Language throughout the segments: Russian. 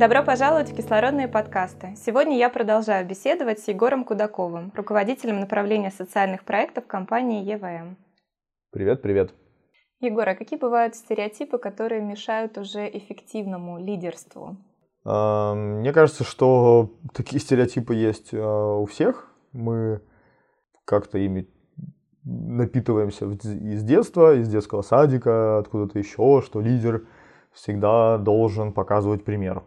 Добро пожаловать в кислородные подкасты. Сегодня я продолжаю беседовать с Егором Кудаковым, руководителем направления социальных проектов компании ЕВМ. Привет, привет. Егор, а какие бывают стереотипы, которые мешают уже эффективному лидерству? А, мне кажется, что такие стереотипы есть а, у всех. Мы как-то ими напитываемся из детства, из детского садика, откуда-то еще, что лидер всегда должен показывать пример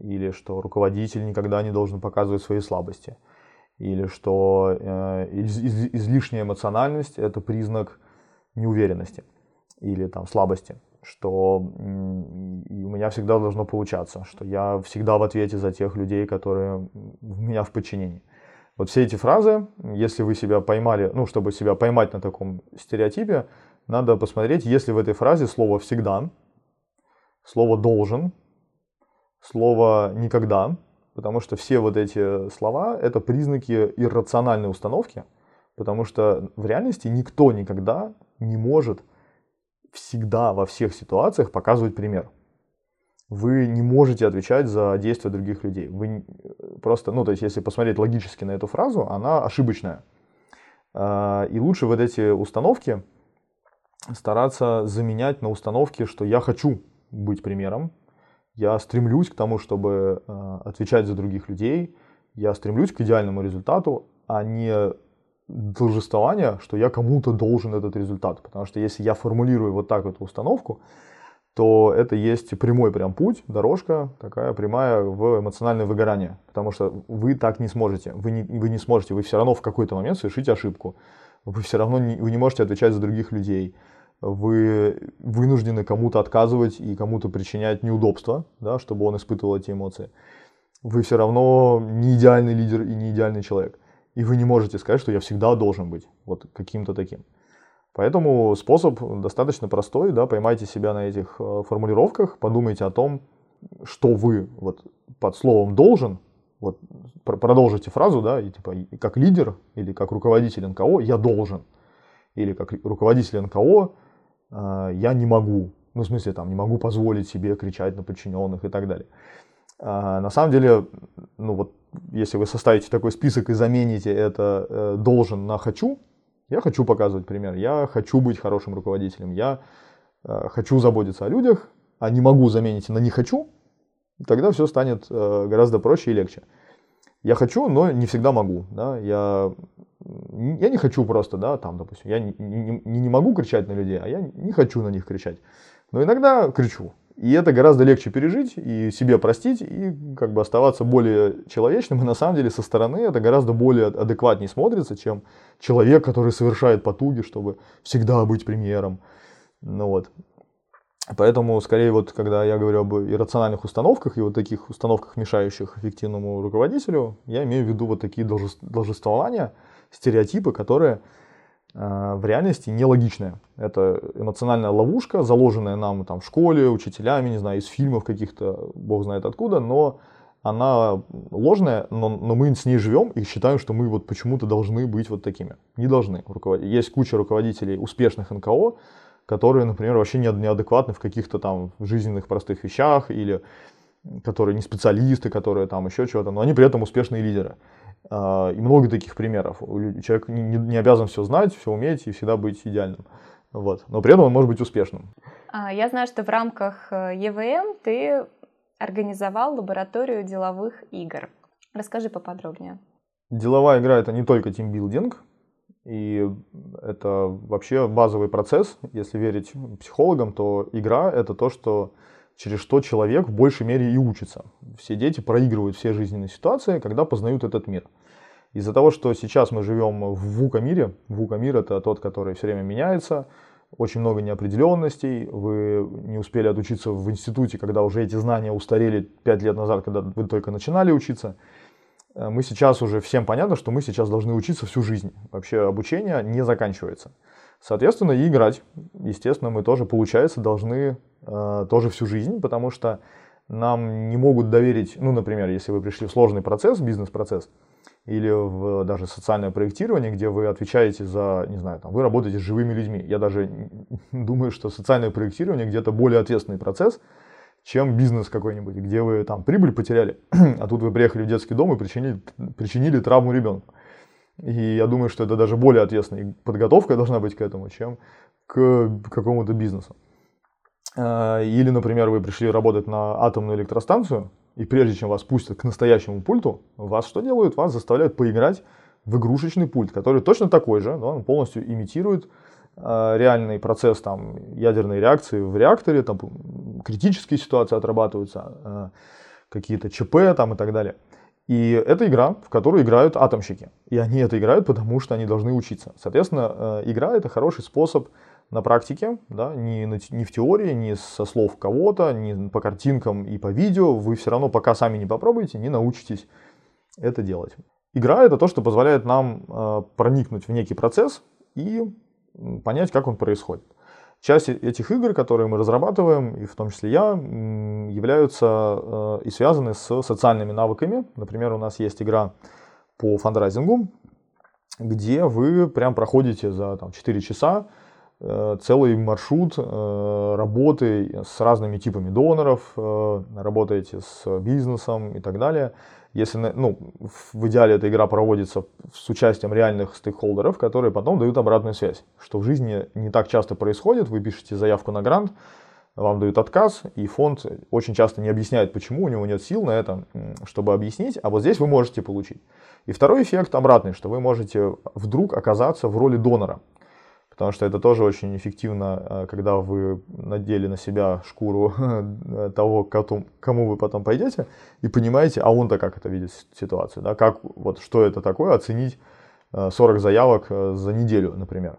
или что руководитель никогда не должен показывать свои слабости, или что э, из, из, излишняя эмоциональность это признак неуверенности или там слабости, что у меня всегда должно получаться, что я всегда в ответе за тех людей, которые у меня в подчинении. Вот все эти фразы, если вы себя поймали, ну, чтобы себя поймать на таком стереотипе, надо посмотреть, если в этой фразе слово «всегда», слово «должен», слово «никогда», потому что все вот эти слова — это признаки иррациональной установки, потому что в реальности никто никогда не может всегда во всех ситуациях показывать пример. Вы не можете отвечать за действия других людей. Вы просто, ну, то есть, если посмотреть логически на эту фразу, она ошибочная. А, и лучше вот эти установки стараться заменять на установки, что я хочу быть примером, я стремлюсь к тому, чтобы э, отвечать за других людей, я стремлюсь к идеальному результату, а не должествование, что я кому-то должен этот результат. Потому что если я формулирую вот так эту установку, то это есть прямой прям путь, дорожка такая прямая в эмоциональное выгорание. Потому что вы так не сможете. Вы не, вы не сможете, вы все равно в какой-то момент совершите ошибку. Вы все равно не, вы не можете отвечать за других людей вы вынуждены кому-то отказывать и кому-то причинять неудобства, да, чтобы он испытывал эти эмоции. Вы все равно не идеальный лидер и не идеальный человек. И вы не можете сказать, что я всегда должен быть вот каким-то таким. Поэтому способ достаточно простой, да, поймайте себя на этих э, формулировках, подумайте о том, что вы вот под словом должен, вот продолжите фразу, да, и типа как лидер или как руководитель НКО я должен, или как руководитель НКО а, я не могу, ну, в смысле, там, не могу позволить себе кричать на подчиненных и так далее. А, на самом деле, ну, вот, если вы составите такой список и замените это э, должен на хочу, я хочу показывать пример, я хочу быть хорошим руководителем, я э, хочу заботиться о людях, а не могу заменить на не хочу, тогда все станет э, гораздо проще и легче. Я хочу, но не всегда могу. Да? Я я не хочу просто, да, там, допустим, я не, не, не могу кричать на людей, а я не хочу на них кричать. Но иногда кричу. И это гораздо легче пережить и себе простить, и как бы оставаться более человечным. И на самом деле со стороны это гораздо более адекватнее смотрится, чем человек, который совершает потуги, чтобы всегда быть премьером. Ну вот. Поэтому, скорее, вот когда я говорю об иррациональных установках и вот таких установках, мешающих эффективному руководителю, я имею в виду вот такие должествования – стереотипы, которые э, в реальности нелогичные. Это эмоциональная ловушка, заложенная нам там в школе, учителями, не знаю, из фильмов каких-то, бог знает откуда, но она ложная, но, но мы с ней живем и считаем, что мы вот почему-то должны быть вот такими. Не должны. Есть куча руководителей успешных НКО, которые, например, вообще неадекватны в каких-то там жизненных простых вещах или которые не специалисты, которые там еще чего-то, но они при этом успешные лидеры. А, и много таких примеров. Человек не, обязан все знать, все уметь и всегда быть идеальным. Вот. Но при этом он может быть успешным. А, я знаю, что в рамках э, ЕВМ ты организовал лабораторию деловых игр. Расскажи поподробнее. Деловая игра это не только тимбилдинг, и это вообще базовый процесс. Если верить психологам, то игра это то, что через что человек в большей мере и учится. Все дети проигрывают все жизненные ситуации, когда познают этот мир. Из-за того, что сейчас мы живем в ВУКа мире, ВУКа мир это тот, который все время меняется, очень много неопределенностей, вы не успели отучиться в институте, когда уже эти знания устарели 5 лет назад, когда вы только начинали учиться. Э, мы сейчас уже всем понятно, что мы сейчас должны учиться всю жизнь. Вообще обучение не заканчивается. Соответственно, и играть, естественно, мы тоже, получается, должны э, тоже всю жизнь, потому что нам не могут доверить, ну, например, если вы пришли в сложный процесс, бизнес-процесс, или в даже социальное проектирование, где вы отвечаете за, не знаю, там, вы работаете с живыми людьми. Я даже думаю, что социальное проектирование где-то более ответственный процесс, чем бизнес какой-нибудь, где вы там прибыль потеряли, а тут вы приехали в детский дом и причинили, причинили травму ребенку. И я думаю, что это даже более ответственная подготовка должна быть к этому, чем к какому-то бизнесу. А, или, например, вы пришли работать на атомную электростанцию, и прежде чем вас пустят к настоящему пульту, вас что делают? Вас заставляют поиграть в игрушечный пульт, который точно такой же, да, он полностью имитирует э, реальный процесс там, ядерной реакции в реакторе, там критические ситуации отрабатываются, э, какие-то ЧП там, и так далее. И это игра, в которую играют атомщики. И они это играют, потому что они должны учиться. Соответственно, э, игра это хороший способ на практике, да, не, не в теории, не со слов кого-то, не по картинкам и по видео. Вы все равно, пока сами не попробуете, не научитесь это делать. Игра это то, что позволяет нам э, проникнуть в некий процесс и понять, как он происходит. Часть этих игр, которые мы разрабатываем, и в том числе я, являются э, и связаны с социальными навыками. Например, у нас есть игра по фандрайзингу, где вы прям проходите за там, 4 часа э, целый маршрут э, работы с разными типами доноров, работаете с бизнесом и так далее если, ну, в идеале эта игра проводится с участием реальных стейкхолдеров, которые потом дают обратную связь, что в жизни не так часто происходит, вы пишете заявку на грант, вам дают отказ, и фонд очень часто не объясняет, почему у него нет сил на это, чтобы объяснить, а вот здесь вы можете получить. И второй эффект обратный, что вы можете вдруг оказаться в роли донора потому что это тоже очень эффективно, э, когда вы надели на себя шкуру того, кому вы потом пойдете, и понимаете, а он-то как это видит ситуацию, да, как, вот что это такое, оценить 40 э, заявок э, за неделю, например.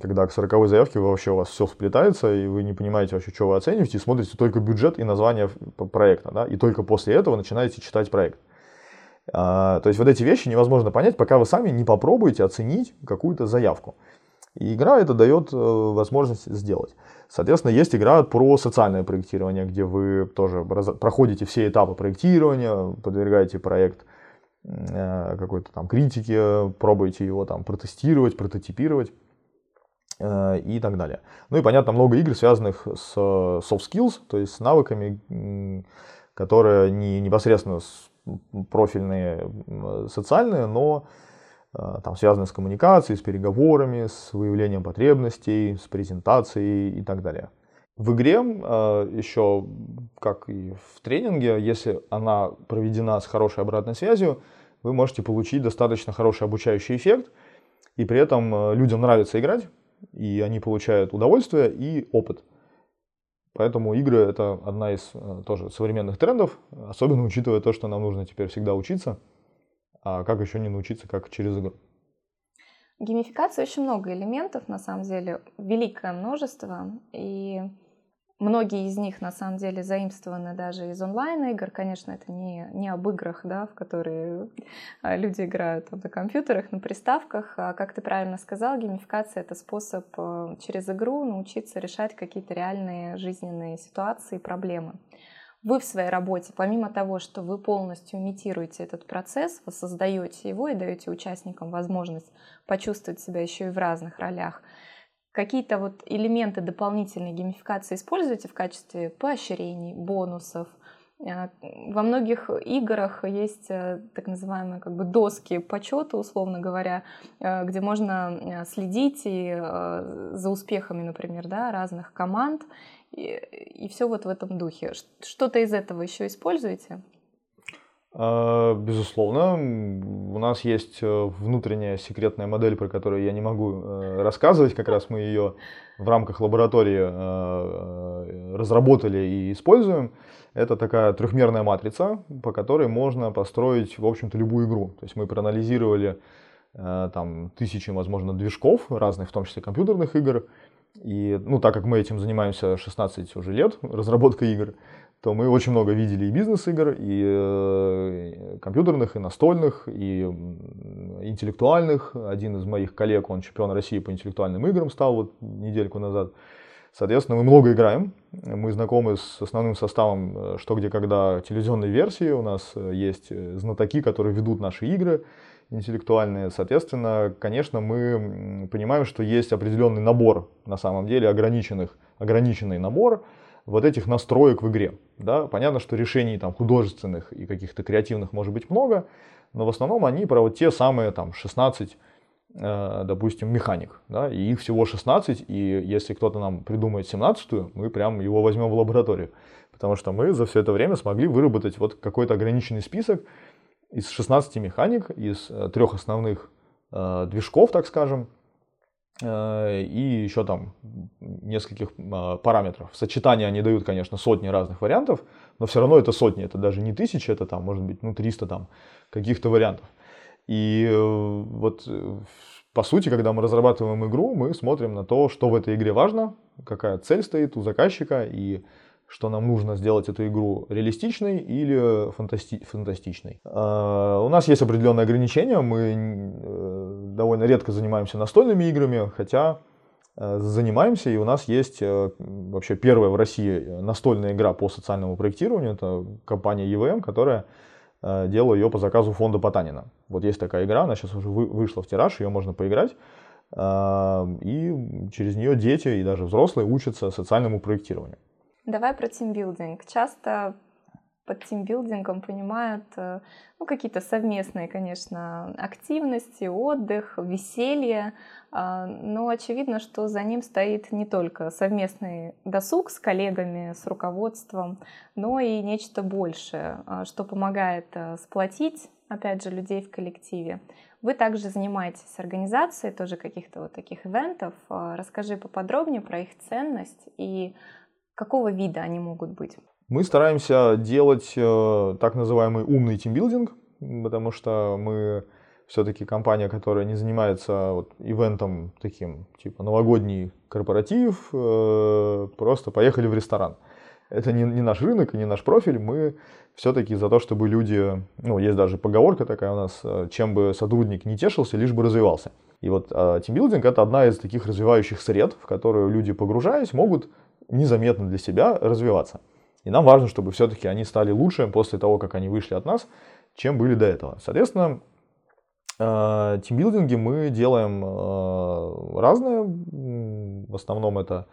Когда к 40 заявке вообще у вас все сплетается, и вы не понимаете вообще, что вы оцениваете, и смотрите только бюджет и название проекта, да, и только после этого начинаете читать проект. А, то есть вот эти вещи невозможно понять, пока вы сами не попробуете оценить какую-то заявку. И игра это дает э, возможность сделать. Соответственно, есть игра про социальное проектирование, где вы тоже проходите все этапы проектирования, подвергаете проект э, какой-то там критике, пробуете его там протестировать, прототипировать э, и так далее. Ну и понятно, много игр, связанных с soft skills, то есть с навыками, которые не непосредственно профильные социальные, но там, связанные с коммуникацией, с переговорами, с выявлением потребностей, с презентацией и так далее. В игре э, еще, как и в тренинге, если она проведена с хорошей обратной связью, вы можете получить достаточно хороший обучающий эффект, и при этом э, людям нравится играть, и они получают удовольствие и опыт. Поэтому игры это одна из тоже современных трендов, особенно учитывая то, что нам нужно теперь всегда учиться – а как еще не научиться, как через игру? Геймификации очень много элементов, на самом деле, великое множество, и многие из них, на самом деле, заимствованы даже из онлайн-игр. Конечно, это не, не об играх, да, в которые а, люди играют на компьютерах, на приставках. А, как ты правильно сказал, геймификация — это способ э, через игру научиться решать какие-то реальные жизненные ситуации, проблемы вы в своей работе, помимо того, что вы полностью имитируете этот процесс, вы создаете его и даете участникам возможность почувствовать себя еще и в разных ролях, какие-то вот элементы дополнительной геймификации используете в качестве поощрений, бонусов. Э, во многих играх есть э, так называемые как бы доски почета, условно говоря, э, где можно следить и за успехами, например, да, разных команд и, и все вот в этом духе. Что-то из этого еще используете? А, безусловно, у нас есть э, внутренняя секретная модель, про которую я не могу э, рассказывать. Как раз мы ее в рамках лаборатории э, разработали и используем. Это такая трехмерная матрица, по которой можно построить, в общем-то, любую игру. То есть мы проанализировали там тысячи, возможно, движков разных, в том числе компьютерных игр, И, ну, так как мы этим занимаемся 16 уже лет, разработка игр, то мы очень много видели и бизнес-игр, и э, компьютерных, и настольных, и интеллектуальных. Один из моих коллег, он чемпион России по интеллектуальным играм стал вот недельку назад. Соответственно, мы много играем. Мы знакомы с основным составом э, «Что, где, когда» телевизионной версии. У нас э, есть знатоки, которые ведут наши игры интеллектуальные. Соответственно, конечно, мы понимаем, что есть определенный набор, на самом деле, ограниченных, ограниченный набор вот этих настроек в игре. Да? Понятно, что решений там, художественных и каких-то креативных может быть много, но в основном они про вот те самые там, 16 э, допустим, механик, да, и их всего 16, и если кто-то нам придумает 17-ю, мы прям его возьмем в лабораторию, потому что мы за все это время смогли выработать вот какой-то ограниченный список из 16 механик, из э, трех основных э, движков, так скажем, Э, и еще там нескольких параметров. Сочетания они дают, конечно, сотни разных вариантов, но все равно это сотни, это даже не тысячи, это там может быть ну 300 там каких-то вариантов. И вот по сути, когда мы разрабатываем игру, мы смотрим на то, что в этой игре важно, какая цель стоит у заказчика и что нам нужно сделать эту игру реалистичной или фантасти фантастичной. Uh, у нас есть определенные ограничения, мы uh, довольно редко занимаемся настольными играми, хотя uh, занимаемся, и у нас есть э, вообще первая в России настольная игра по социальному проектированию, это компания EVM, которая э, делала ее по заказу фонда Потанина. Вот есть такая игра, она сейчас уже вышла в тираж, ее можно поиграть, и через нее дети и даже взрослые учатся социальному проектированию. Давай про тимбилдинг. Часто под тимбилдингом понимают э, ну, какие-то совместные, конечно, активности, отдых, веселье, а, но очевидно, что за ним стоит не только совместный досуг с коллегами, с руководством, но и нечто большее, а, что помогает э, сплотить, опять же, людей в коллективе. Вы также занимаетесь организацией тоже каких-то вот таких ивентов. А, расскажи поподробнее про их ценность и Какого вида они могут быть? Мы стараемся делать э, так называемый умный тимбилдинг, потому что мы все-таки компания, которая не занимается вот, ивентом таким, типа новогодний корпоратив, э, просто поехали в ресторан. Это не, не наш рынок и не наш профиль. Мы все-таки за то, чтобы люди, ну, есть даже поговорка такая у нас, э, чем бы сотрудник не тешился, лишь бы развивался. И вот тимбилдинг это одна из таких развивающих сред, в которую люди, погружаясь, могут незаметно для себя развиваться. И нам важно, чтобы все-таки они стали лучше после того, как они вышли от нас, чем были до этого. Соответственно, э, тимбилдинги мы делаем э, разные. В основном это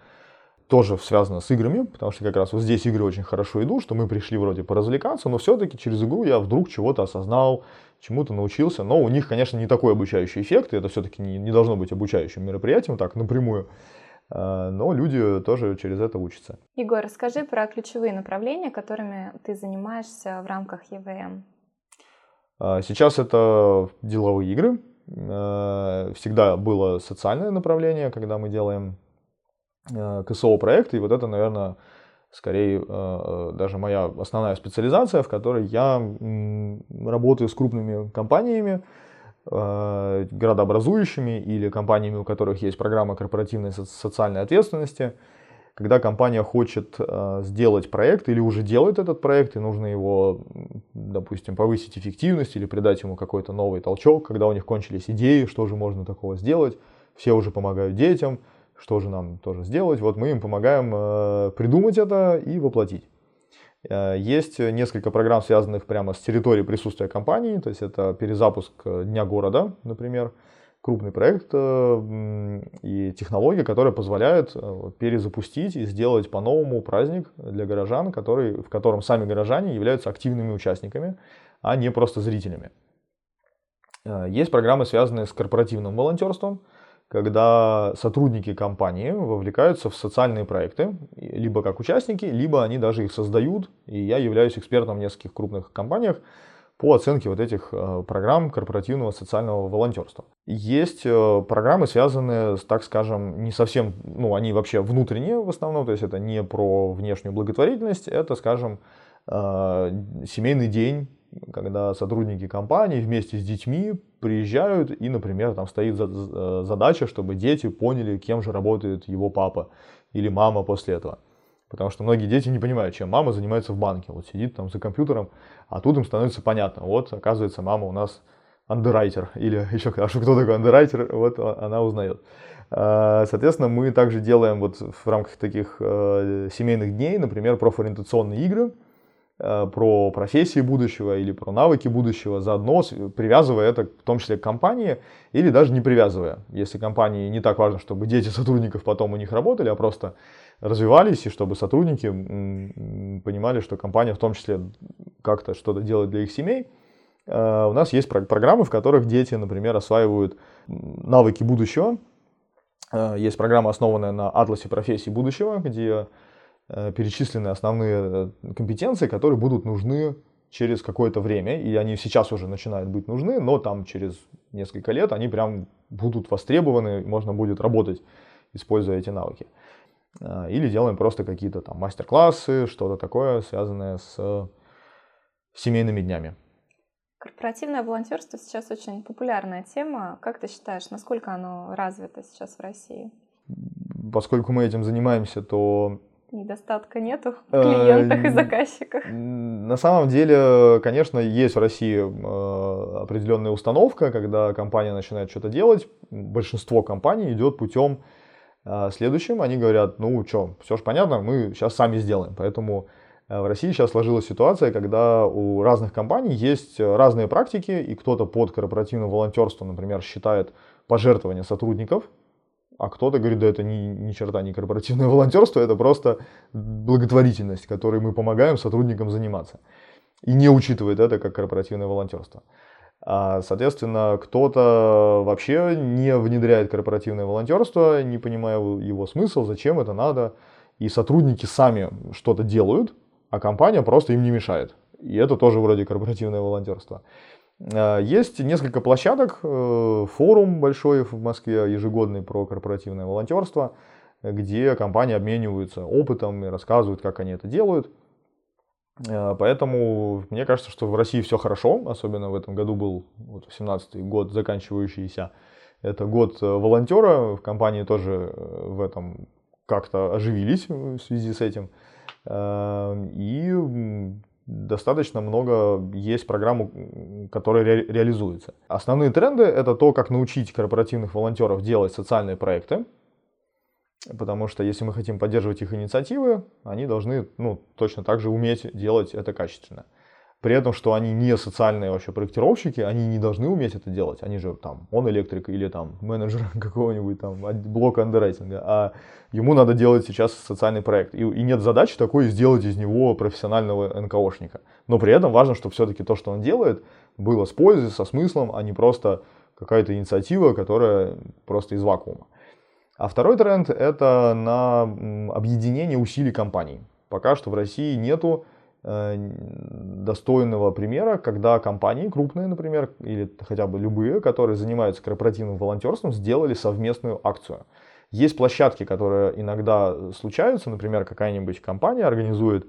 тоже связано с играми, потому что как раз вот здесь игры очень хорошо идут, что мы пришли вроде поразвлекаться, но все-таки через игру я вдруг чего-то осознал, чему-то научился. Но у них, конечно, не такой обучающий эффект, и это все-таки не, не должно быть обучающим мероприятием, так напрямую. А, но люди тоже через это учатся. Егор, расскажи про ключевые направления, которыми ты занимаешься в рамках ЕВМ. А, сейчас это деловые игры. А, всегда было социальное направление, когда мы делаем КСО-проекты, и вот это, наверное, скорее даже моя основная специализация, в которой я работаю с крупными компаниями, градообразующими или компаниями, у которых есть программа корпоративной социальной ответственности, когда компания хочет э, сделать проект или уже делает этот проект, и нужно его, допустим, повысить эффективность или придать ему какой-то новый толчок, когда у них кончились идеи, что же можно такого сделать, все уже помогают детям, что же нам тоже сделать, вот мы им помогаем э, придумать это и воплотить. Э, есть несколько программ, связанных прямо с территорией присутствия компании, то есть это перезапуск э, Дня города, например, крупный проект э, и технология, которая позволяет перезапустить и сделать по-новому праздник для горожан, который, в котором сами горожане являются активными участниками, а не просто зрителями. Есть программы, связанные с корпоративным волонтерством, когда сотрудники компании вовлекаются в социальные проекты, либо как участники, либо они даже их создают, и я являюсь экспертом в нескольких крупных компаниях по оценке вот этих э, программ корпоративного социального волонтерства. Есть э, программы, связанные так скажем, не совсем, ну, они вообще внутренние в основном, то есть это не про внешнюю благотворительность, это, скажем, э, семейный день когда сотрудники компании вместе с детьми приезжают и, например, там стоит задача, чтобы дети поняли, кем же работает его папа или мама после этого. Потому что многие дети не понимают, чем мама занимается в банке. Вот сидит там за компьютером, а тут им становится понятно. Вот, оказывается, мама у нас андеррайтер. Или еще, а что кто такой андеррайтер, вот она узнает. А, соответственно, мы также делаем вот в рамках таких э, семейных дней, например, профориентационные игры, э, про профессии будущего или про навыки будущего, заодно привязывая это в том числе к компании или даже не привязывая. Если компании не так важно, чтобы дети сотрудников потом у них работали, а просто развивались, и чтобы сотрудники понимали, что компания в том числе как-то что-то делает для их семей, э, у нас есть программы, в которых дети, например, осваивают навыки будущего, Э, есть программа, основанная на атласе профессий будущего, где э, перечислены основные э, компетенции, которые будут нужны через какое-то время, и они сейчас уже начинают быть нужны, но там через несколько лет они прям будут востребованы, можно будет работать, используя эти навыки. Или делаем просто какие-то там мастер-классы, что-то такое, связанное с семейными днями. Корпоративное волонтерство сейчас очень популярная тема. Как ты считаешь, насколько оно развито сейчас в России? Поскольку мы этим занимаемся, то Недостатка нету в э, клиентах и заказчиках. На самом деле, конечно, есть в России э, определенная установка, когда компания начинает что-то делать, большинство компаний идет путем э, следующим. Они говорят, ну что, все же понятно, мы сейчас сами сделаем. Поэтому в России сейчас сложилась ситуация, когда у разных компаний есть разные практики, и кто-то под корпоративным волонтерством, например, считает пожертвования сотрудников, а кто-то говорит, да это ни, ни черта не корпоративное волонтерство, это просто благотворительность, которой мы помогаем сотрудникам заниматься. И не учитывает это как корпоративное волонтерство. А, соответственно, кто-то вообще не внедряет корпоративное волонтерство, не понимая его смысл, зачем это надо. И сотрудники сами что-то делают, а компания просто им не мешает. И это тоже вроде корпоративное волонтерство. А, есть несколько площадок, э, форум большой в Москве ежегодный про корпоративное волонтерство, где компании обмениваются опытом и рассказывают, как они это делают. А, поэтому мне кажется, что в России все хорошо, особенно в этом году был вот, 17-й год заканчивающийся. Это год э, волонтера, в компании тоже э, в этом как-то оживились в связи с этим. И достаточно много есть программ, которые ре- реализуются. Основные тренды это то, как научить корпоративных волонтеров делать социальные проекты. Потому что если мы хотим поддерживать их инициативы, они должны ну, точно так же уметь делать это качественно. При этом, что они не социальные вообще проектировщики, они не должны уметь это делать. Они же там, он электрик или там менеджер какого-нибудь там блока андеррайтинга. А ему надо делать сейчас социальный проект. И, и нет задачи такой сделать из него профессионального НКОшника. Но при этом важно, чтобы все-таки то, что он делает, было с пользой, со смыслом, а не просто какая-то инициатива, которая просто из вакуума. А второй тренд это на объединение усилий компаний. Пока что в России нету достойного примера, когда компании крупные, например, или хотя бы любые, которые занимаются корпоративным волонтерством, сделали совместную акцию. Есть площадки, которые иногда случаются, например, какая-нибудь компания организует,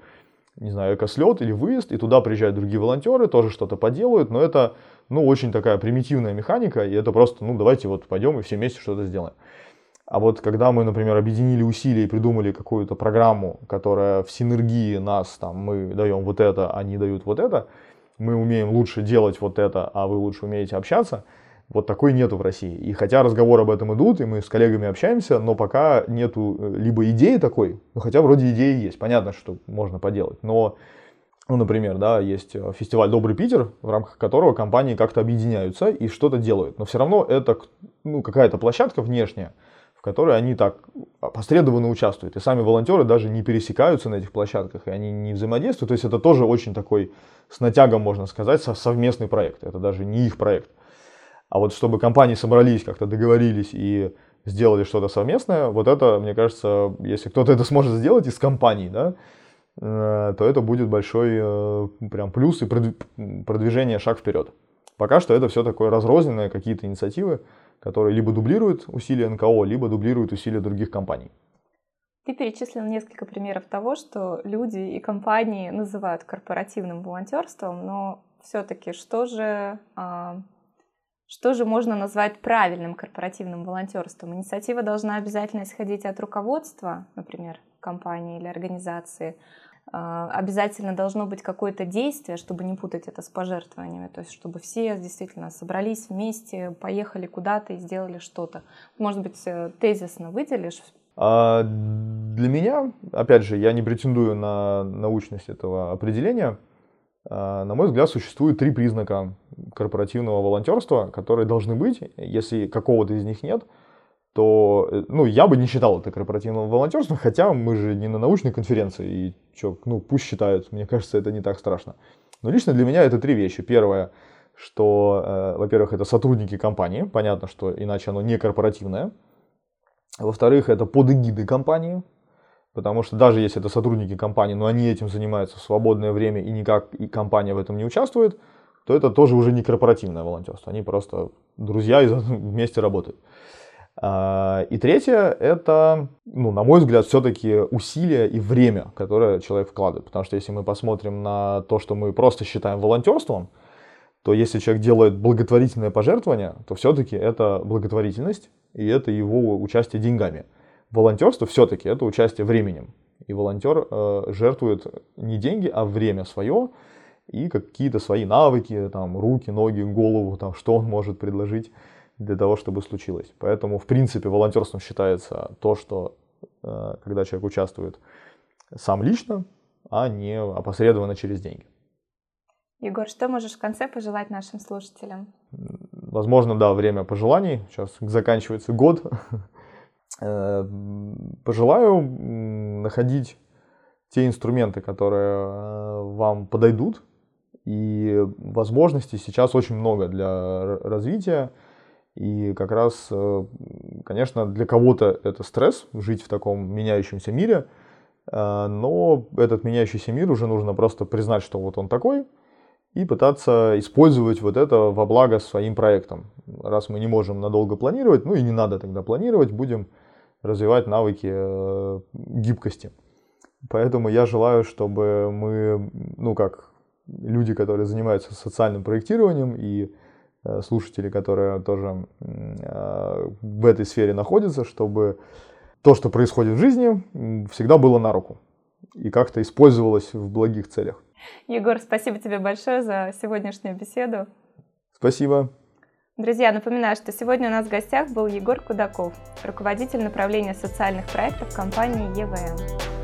не знаю, экослет или выезд, и туда приезжают другие волонтеры, тоже что-то поделают, но это, ну, очень такая примитивная механика, и это просто, ну, давайте вот пойдем и все вместе что-то сделаем. А вот когда мы, например, объединили усилия и придумали какую-то программу, которая в синергии нас, там, мы даем вот это, они дают вот это, мы умеем лучше делать вот это, а вы лучше умеете общаться, вот такой нету в России. И хотя разговоры об этом идут, и мы с коллегами общаемся, но пока нету э, либо идеи такой, ну хотя вроде идеи есть, понятно, что можно поделать, но ну, например, да, есть э, фестиваль «Добрый Питер», в рамках которого компании как-то объединяются и что-то делают. Но все равно это ну, какая-то площадка внешняя, в которой они так опосредованно участвуют. И сами волонтеры даже не пересекаются на этих площадках, и они не взаимодействуют. То есть это тоже очень такой, с натягом можно сказать, совместный проект. Это даже не их проект. А вот чтобы компании собрались, как-то договорились и сделали что-то совместное, вот это, мне кажется, если кто-то это сможет сделать из компаний, да, э, то это будет большой э, прям плюс и продвижение шаг вперед. Пока что это все такое разрозненное, какие-то инициативы, которые либо дублируют усилия НКО, либо дублируют усилия других компаний. Ты перечислил несколько примеров того, что люди и компании называют корпоративным волонтерством, но все-таки что же а, что же можно назвать правильным корпоративным волонтерством? Инициатива должна обязательно исходить от руководства, например, компании или организации. А, обязательно должно быть какое-то действие, чтобы не путать это с пожертвованиями, то есть чтобы все действительно собрались вместе, поехали куда-то и сделали что-то. Может быть, э, тезисно выделишь? А для меня, опять же, я не претендую на научность этого определения, а, на мой взгляд, существует три признака корпоративного волонтерства, которые должны быть. Если какого-то из них нет, то э, ну, я бы не считал это корпоративным волонтерством, хотя мы же не на научной конференции, и что, ну, пусть считают, мне кажется, это не так страшно. Но лично для меня это три вещи. Первое, что, э, во-первых, это сотрудники компании, понятно, что иначе оно не корпоративное. Во-вторых, это под эгидой компании, Потому что даже если это сотрудники компании, но они этим занимаются в свободное время и никак и компания в этом не участвует, то это тоже уже не корпоративное волонтерство. Они просто друзья и вместе работают. А, и третье, это, ну, на мой взгляд, все-таки усилия и время, которое человек вкладывает. Потому что если мы посмотрим на то, что мы просто считаем волонтерством, то если человек делает благотворительное пожертвование, то все-таки это благотворительность, и это его участие деньгами волонтерство все-таки это участие временем. И волонтер э, жертвует не деньги, а время свое и какие-то свои навыки, там, руки, ноги, голову, там, что он может предложить для того, чтобы случилось. Поэтому, в принципе, волонтерством считается то, что э, когда человек участвует сам лично, а не опосредованно через деньги. Егор, что можешь в конце пожелать нашим слушателям? Возможно, да, время пожеланий. Сейчас заканчивается год. Э, пожелаю находить те инструменты, которые э, вам подойдут. И возможностей сейчас очень много для развития. И как раз, э, конечно, для кого-то это стресс жить в таком меняющемся мире. Но этот меняющийся мир уже нужно просто признать, что вот он такой, и пытаться использовать вот это во благо своим проектам. Раз мы не можем надолго планировать, ну и не надо тогда планировать, будем развивать навыки э, гибкости. Поэтому я желаю, чтобы мы, ну как люди, которые занимаются социальным проектированием и э, слушатели, которые тоже э, в этой сфере находятся, чтобы то, что происходит в жизни, всегда было на руку и как-то использовалось в благих целях. Егор, спасибо тебе большое за сегодняшнюю беседу. Спасибо. Друзья, напоминаю, что сегодня у нас в гостях был Егор Кудаков, руководитель направления социальных проектов компании ЕВМ.